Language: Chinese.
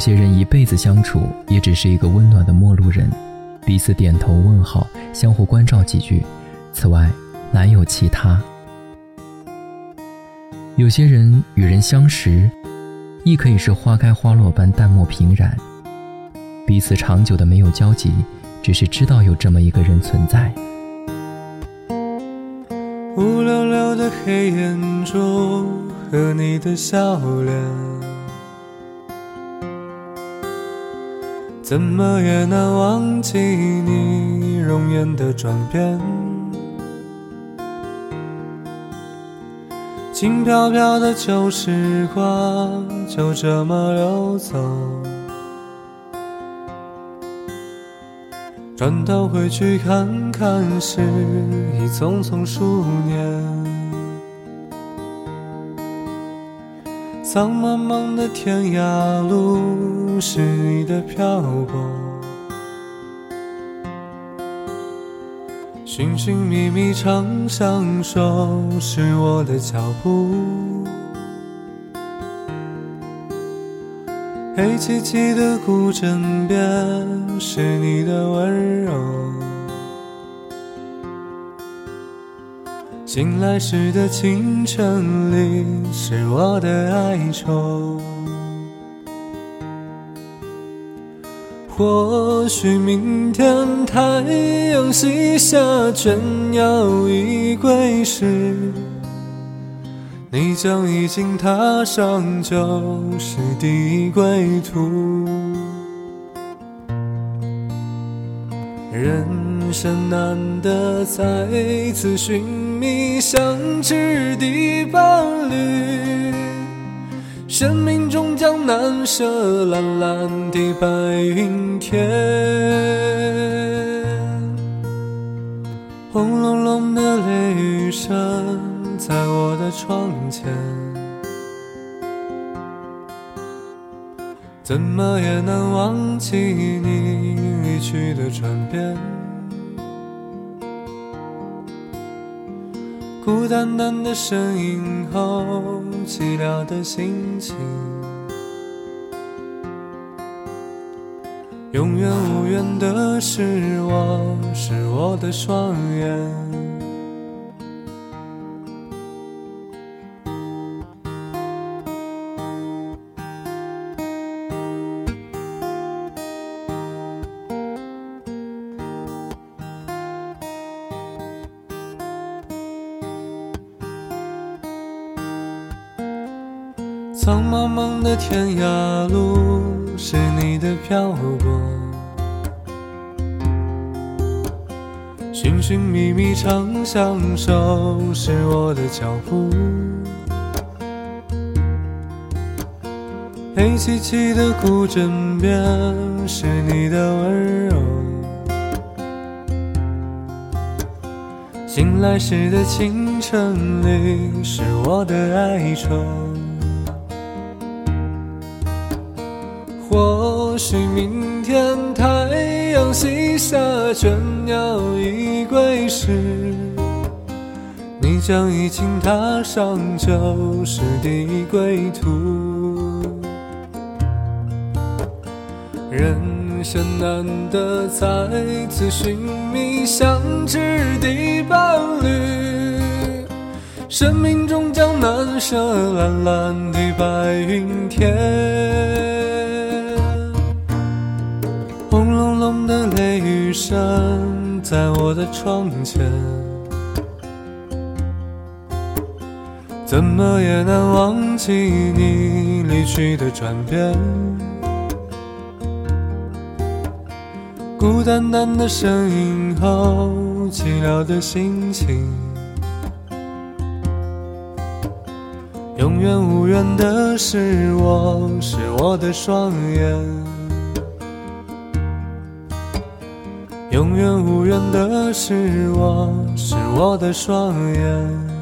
有些人一辈子相处，也只是一个温暖的陌路人，彼此点头问好，相互关照几句，此外难有其他。有些人与人相识，亦可以是花开花落般淡漠平然，彼此长久的没有交集，只是知道有这么一个人存在。乌溜溜的黑眼珠和你的笑脸。怎么也难忘记你容颜的转变，轻飘飘的旧时光就这么溜走，转头回去看看，时已匆匆数年。苍茫茫的天涯路，是你的漂泊；寻寻觅觅长相守，是我的脚步。黑漆漆的古镇边，是你的温柔。醒来时的清晨里，是我的哀愁。或许明天太阳西下，倦鸟已归时，你将已经踏上旧时的归途。人人生难得再次寻。觅相知的伴侣，生命终将难舍蓝蓝的白云天。轰隆隆的雷雨声在我的窗前，怎么也难忘记你离去的转变。孤单单的身影后，寂寥的心情，永远无缘的是我，是我的双眼。苍茫茫的天涯路，是你的漂泊；寻寻觅觅长相守，是我的脚步。黑漆漆的古枕边，是你的温柔。醒来时的清晨里，是我的哀愁。或许明天太阳西下，倦鸟已归时，你将已经踏上旧时的归途。人生难得再次寻觅相知的伴侣，生命终将难舍蓝蓝的白云天。轰隆隆的雷雨声在我的窗前，怎么也难忘记你离去的转变。孤单单的身影后，寂寥的心情，永远无缘的是我，是我的双眼。永远无缘的是我，是我的双眼。